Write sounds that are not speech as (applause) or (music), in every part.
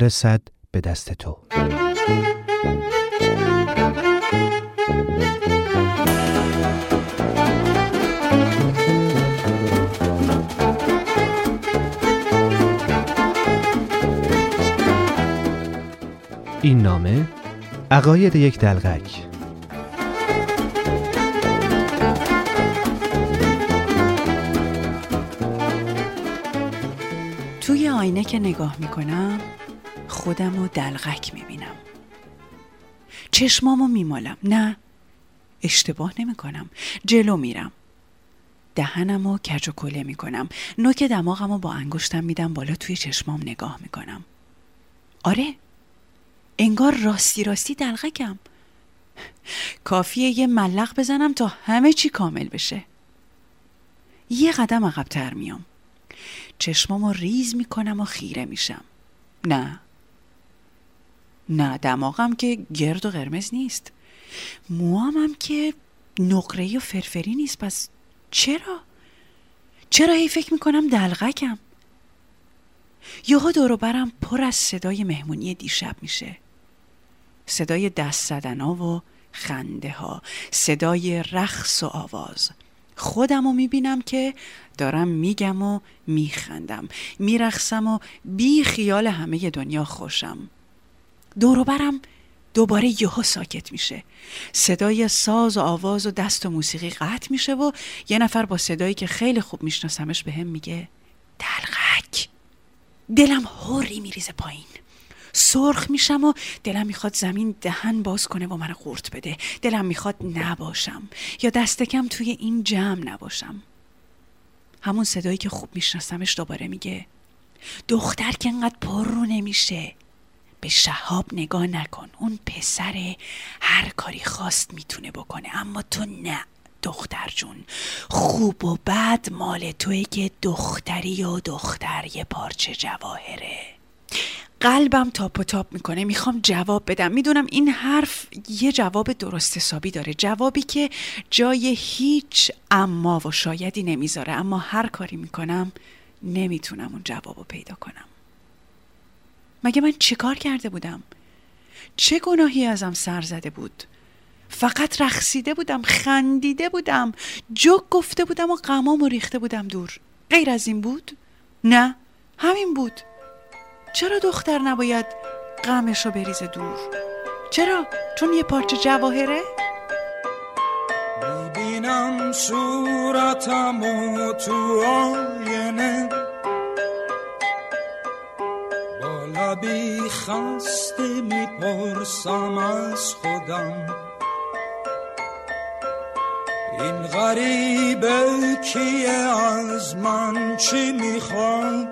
برسد به دست تو. این نامه عقاید یک دلغک. توی آینه که نگاه می‌کنم خودم رو دلغک می‌بینم. چشمامو میمالم. نه اشتباه نمی‌کنم. جلو میرم. دهنم رو کج و کله می‌کنم. نوک دماغم رو با انگشتم میدم بالا توی چشمام نگاه می‌کنم. آره انگار راستی راستی دلغکم. کافیه یه ملق بزنم تا همه چی کامل بشه. یه قدم عقبتر میام. چشمامو ریز می‌کنم و خیره میشم. نه. نه دماغم که گرد و قرمز نیست. موامم که نقره و فرفری نیست. پس چرا؟ چرا هی فکر می‌کنم دلغکم؟ یهو دورو برم پر از صدای مهمونی دیشب میشه. صدای دست زدن ها و خنده ها. صدای رقص و آواز. خودم رو می‌بینم که دارم میگم و میخندم. میرخسم و بی خیال همه دنیا خوشم. دوروبرم دوباره یهو ساکت میشه. صدای ساز و آواز و دست و موسیقی قطع میشه و یه نفر با صدایی که خیلی خوب میشناسمش به هم میگه دلغک! دلم هوری میریزه پایین. سرخ میشم و دلم می‌خواد زمین دهن باز کنه و من قورت بده. دلم می‌خواد نباشم یا دستکم توی این جمع نباشم. همون صدایی که خوب میشناسمش دوباره میگه دختر که انقدر پر رو نمیشه. به شهاب نگاه نکن. اون پسر هر کاری خواست می‌تونه بکنه. اما تو نه دختر جون. خوب و بد مال توی که دختری و دختر یه پارچه جواهره. قلبم تاپ و تاپ می‌کنه. می‌خوام جواب بدم. می‌دونم این حرف یه جواب درست حسابی داره. جوابی که جای هیچ اما و شایدی نمی‌ذاره. اما هر کاری می‌کنم نمی‌تونم اون جواب رو پیدا کنم. مگه من چه کار کرده بودم؟ چه گناهی ازم سر زده بود؟ فقط رخصیده بودم خندیده بودم جوک گفته بودم و غمامو ریخته بودم دور غیر از این بود؟ نه همین بود چرا دختر نباید غمش رو بریزه دور؟ چرا؟ چون یه پارچه جواهره؟ می‌بینم صورتم و تو آینه لبی خسته می‌پرسم از خودم. این غریبه کیه؟ از من چی می‌خواد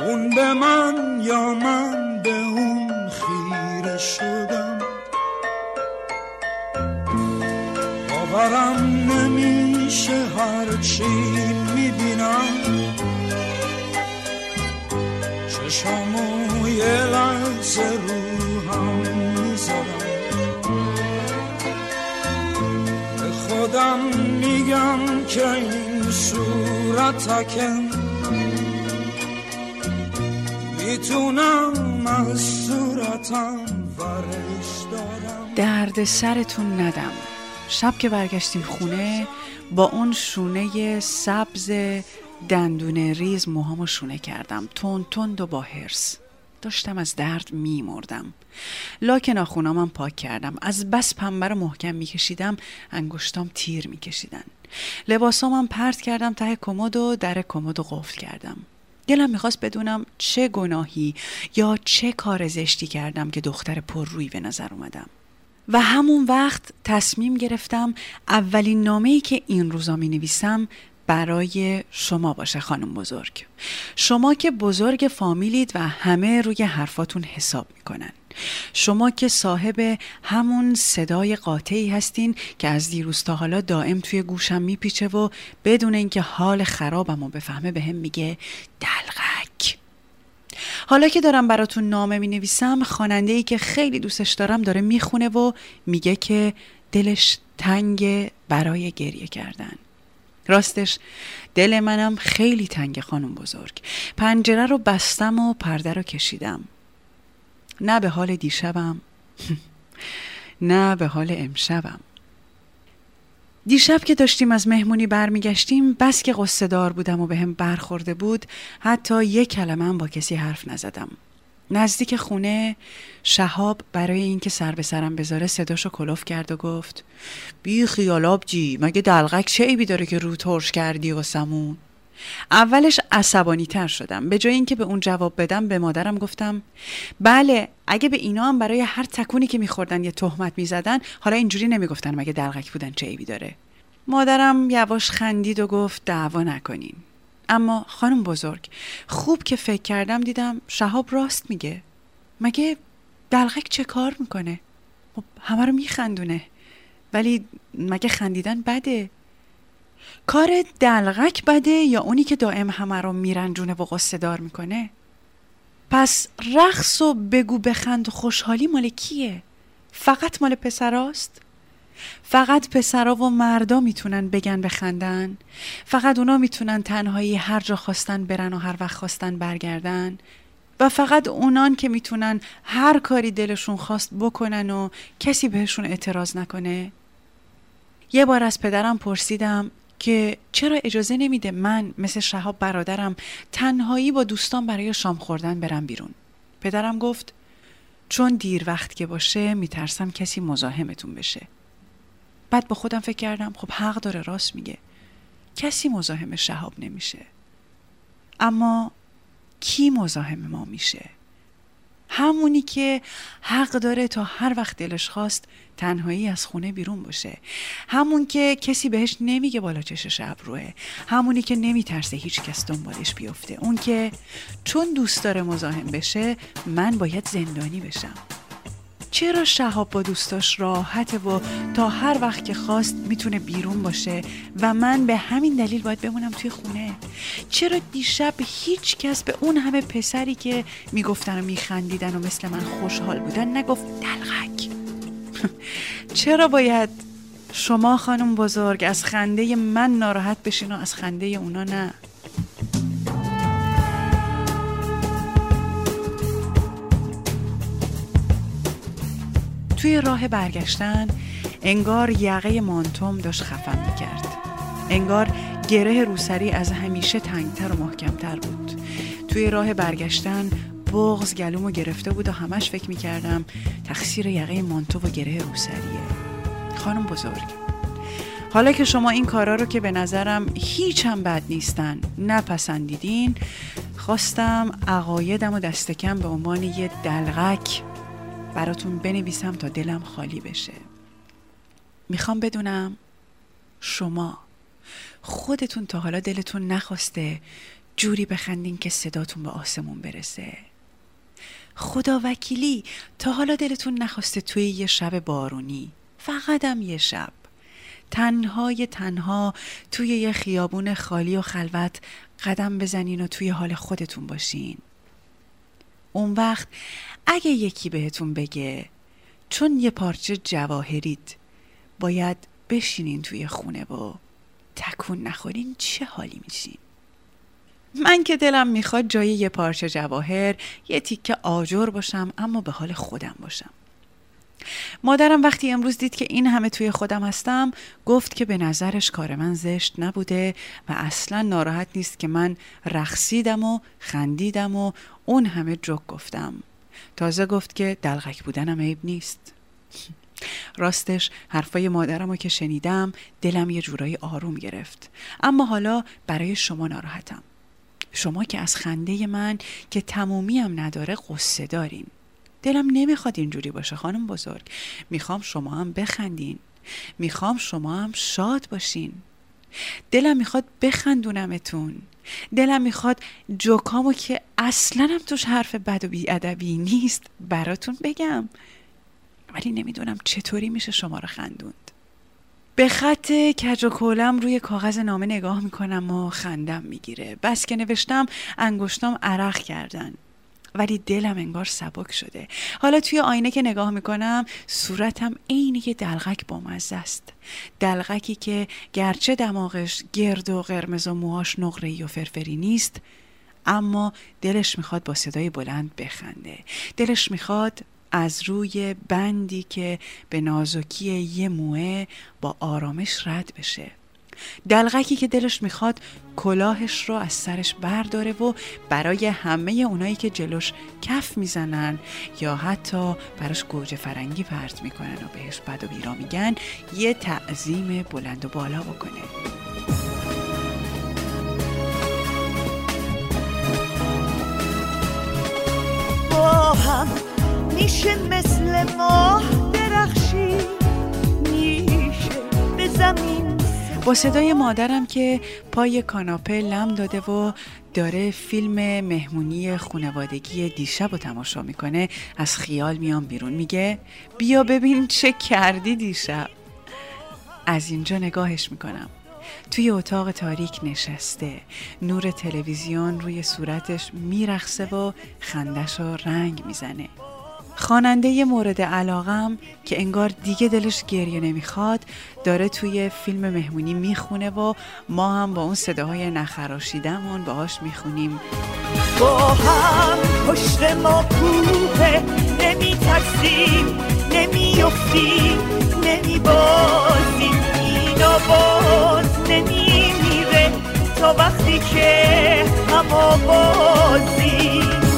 اون به من یا من به اون خیره شدم؟ باورم نمیشه هرچی چشامو یه لحظه رو هم می‌ذارم به خودم میگم که این صورتکم می‌تونم از صورتم ورش دارم. درد سرتون ندم. شب که برگشتیم خونه با اون شونه سبز دندونه ریز موهامو شونه کردم. تون تند و با هرس داشتم از درد میمردم. لاک ناخونامم پاک کردم. از بس پنبه رو محکم میکشیدم. انگشتام تیر میکشیدن. لباسامم پرت کردم. ته کمد و در کمد و قفل کردم. دلم می‌خواست بدونم چه گناهی یا چه کار زشتی کردم که دختر پر روی به نظر اومدم. و همون وقت تصمیم گرفتم اولین نامه‌ای که این روزا می نویسم برای شما باشه خانم بزرگ. شما که بزرگ فامیلید و همه روی حرفاتون حساب می‌کنن. شما که صاحب همون صدای قاطعی هستین که از دیروز تا حالا دائم توی گوشم میپیچه و بدون اینکه حال خرابم و بفهمه به هم میگه دلغک. حالا که دارم براتون نامه می نویسم خواننده ای که خیلی دوستش دارم داره می‌خونه و میگه که دلش تنگ برای گریه کردن. راستش دل منم خیلی تنگ خانم بزرگ. پنجره رو بستم و پرده رو کشیدم. نه به حال دیشبم (laughs) نه به حال امشبم. دیشب که داشتیم از مهمونی برمیگشتیم بس که قصه دار بودم و به هم برخورده بود حتی یک کلمه با کسی حرف نزدم. نزدیک خونه شهاب برای اینکه سر به سرم بذاره صداشو کلوف کرد و گفت بی خیال آبجی مگه دلغک چه عیبی داره که رو ترش کردی و سمون اولش عصبانی تر شدم. به جای اینکه به اون جواب بدم به مادرم گفتم بله اگه به اینا هم برای هر تکونی که میخوردن یه تهمت می‌زدن حالا اینجوری نمی‌گفتن مگه دلغک بودن چه عیبی داره. مادرم یواش خندید و گفت دعوا نکنین اما خانم بزرگ خوب که فکر کردم دیدم شهاب راست میگه. مگه دلغک چه کار می‌کنه؟ خب همه رو میخندونه. ولی مگه خندیدن بده؟ کار دلغک بده یا اونی که دائم همه رو میرنجونه و قصه دار می‌کنه؟ پس رقص و بگو بخند و خوشحالی مال کیه؟ فقط مال پسراست؟ فقط پسرا و مردا می‌تونن بگن بخندن. فقط اونا می‌تونن تنهایی هر جا خواستن برن و هر وقت خواستن برگردن. و فقط اونان که می‌تونن هر کاری دلشون خواست بکنن و کسی بهشون اعتراض نکنه. یه بار از پدرم پرسیدم که چرا اجازه نمیده من مثل شهاب برادرم تنهایی با دوستان برای شام خوردن برم بیرون. پدرم گفت چون دیر وقت که باشه میترسم کسی مزاحمتون بشه. بعد با خودم فکر کردم خب حق داره راست میگه. کسی مزاحم شهاب نمیشه. اما کی مزاحم ما میشه؟ همونی که حق داره تا هر وقت دلش خواست تنهایی از خونه بیرون باشه. همون که کسی بهش نمیگه بالا چشش ابروه همونی که نمیترسه هیچ کس دنبالش بیفته. اون که چون دوست داره مزاحم بشه من باید زندانی بشم. چرا شهاب با دوستاش راحته و تا هر وقت که خواست می‌تونه بیرون باشه و من به همین دلیل باید بمونم توی خونه؟ چرا دیشب هیچ کس به اون همه پسری که می‌گفتن و میخندیدن و مثل من خوشحال بودن نگفت دلغک؟ (laughs) چرا باید شما خانم بزرگ از خنده من ناراحت بشین و از خنده اونا نه؟ توی راه برگشتن انگار یقه مانتوم داشت خفم می‌کرد. انگار گره روسری از همیشه تنگتر و محکمتر بود. توی راه برگشتن بغز گلومو گرفته بود و همش فکر می‌کردم تقصیر یقه مانتو و گره روسریه. خانم بزرگ. حالا که شما این کارا رو که به نظرم هیچ هم بد نیستن نپسندیدین خواستم عقایدم و دستکم به عنوان یه دلغک براتون بنویسم تا دلم خالی بشه. می‌خوام بدونم شما خودتون تا حالا دلتون نخواسته جوری بخندین که صداتون به آسمون برسه. خدا وکیلی تا حالا دلتون نخواسته توی یه شب بارونی فقطم یه شب تنهای تنها توی یه خیابون خالی و خلوت قدم بزنین و توی حال خودتون باشین. اون وقت اگه یکی بهتون بگه چون یه پارچه جواهرید باید بشینین توی خونه و تکون نخورین چه حالی میشین؟ من که دلم می‌خواد جای یه پارچه جواهر یه تیکه آجر باشم اما به حال خودم باشم. مادرم وقتی امروز دید که این همه توی خودم هستم گفت که به نظرش کار من زشت نبوده و اصلا ناراحت نیست که من رقصیدم و خندیدم و اون همه جوک گفتم. تازه گفت که دلغک بودنم عیب نیست. راستش حرفای مادرم رو که شنیدم دلم یه جورایی آروم گرفت. اما حالا برای شما ناراحتم. شما که از خنده من که تمومیم نداره قصه دارین. دلم نمی‌خواد اینجوری باشه. خانم بزرگ می‌خوام شما هم بخندین. می‌خوام شما هم شاد باشین. دلم می‌خواد بخندونمتون. دلم می‌خواد جوکامو که اصلا هم توش حرف بد و بیادبی نیست براتون بگم. ولی نمی‌دونم چطوری میشه شما رو خندوند. به خط کج و کولم روی کاغذ نامه نگاه می‌کنم و خندم می‌گیره. بس که نوشتم انگشتام عرق کردن. ولی دلم انگار سبک شده. حالا توی آینه که نگاه می‌کنم صورتم عین یه دلغک بامزه است. دلغکی که گرچه دماغش گرد و قرمز و موهاش نقره و فرفری نیست اما دلش می‌خواد با صدای بلند بخنده. دلش می‌خواد از روی بندی که به نازکی یه موه با آرامش رد بشه. دلغکی که دلش می‌خواد کلاهش رو از سرش برداره و برای همه اونایی که جلوش کف می‌زنن یا حتی براش گوجه فرنگی پرت می‌کنن و بهش بد و بیرا میگن یه تعظیم بلند و بالا بکنه. میشه مثل ماه درخشی میشه به زمین صدای مادرم که پای کاناپه لم داده و داره فیلم مهمونی خونوادگی دیشب رو تماشا می‌کنه از خیال میام بیرون. میگه بیا ببین چه کردی دیشب. از اینجا نگاهش می‌کنم. توی اتاق تاریک نشسته. نور تلویزیون روی صورتش میرخصه و خندش رو رنگ می‌زنه. خواننده مورد علاقم که انگار دیگه دلش گریه نمی‌خواد داره توی فیلم مهمونی می‌خونه و ما هم با اون صداهای نخراشیدمون باهاش می‌خونیم. با هم پشت ما کوه نمی ترسیم نمی افتیم نمی بازیم اینا باز نمی میره تا وقتی که هم بازیم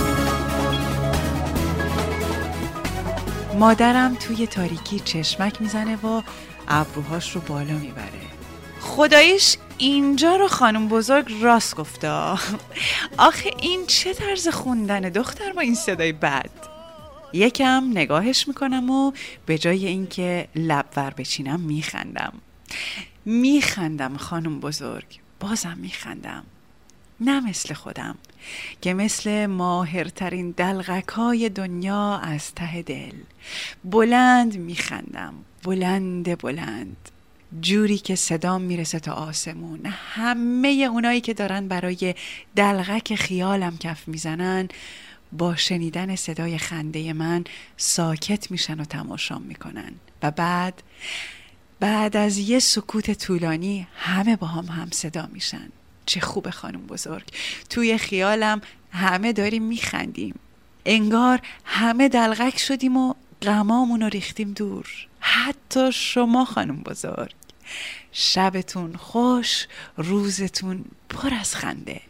مادرم توی تاریکی چشمک می‌زنه و ابروهاش رو بالا می‌بره. خداییش اینجا رو خانم بزرگ راست گفته. آخه این چه طرز خوندن دختر با این صدای بد. یکم نگاهش می‌کنم و به جای اینکه لب ور بچینم میخندم. میخندم خانم بزرگ. بازم میخندم. نه مثل خودم که مثل ماهرترین دلغک های دنیا از ته دل. بلند میخندم بلند بلند. جوری که صدام می‌رسه تا آسمون. همه اونایی که دارن برای دلغک خیالم کف می‌زنن با شنیدن صدای خنده من ساکت میشن و تماشام می‌کنن. و بعد بعد از یه سکوت طولانی همه با هم هم صدا میشن. چه خوب خانم بزرگ. توی خیالم همه داریم میخندیم. انگار همه دلغک شدیم و غمامون رو ریختیم دور. حتی شما خانم بزرگ. شبتون خوش روزتون پر از خنده.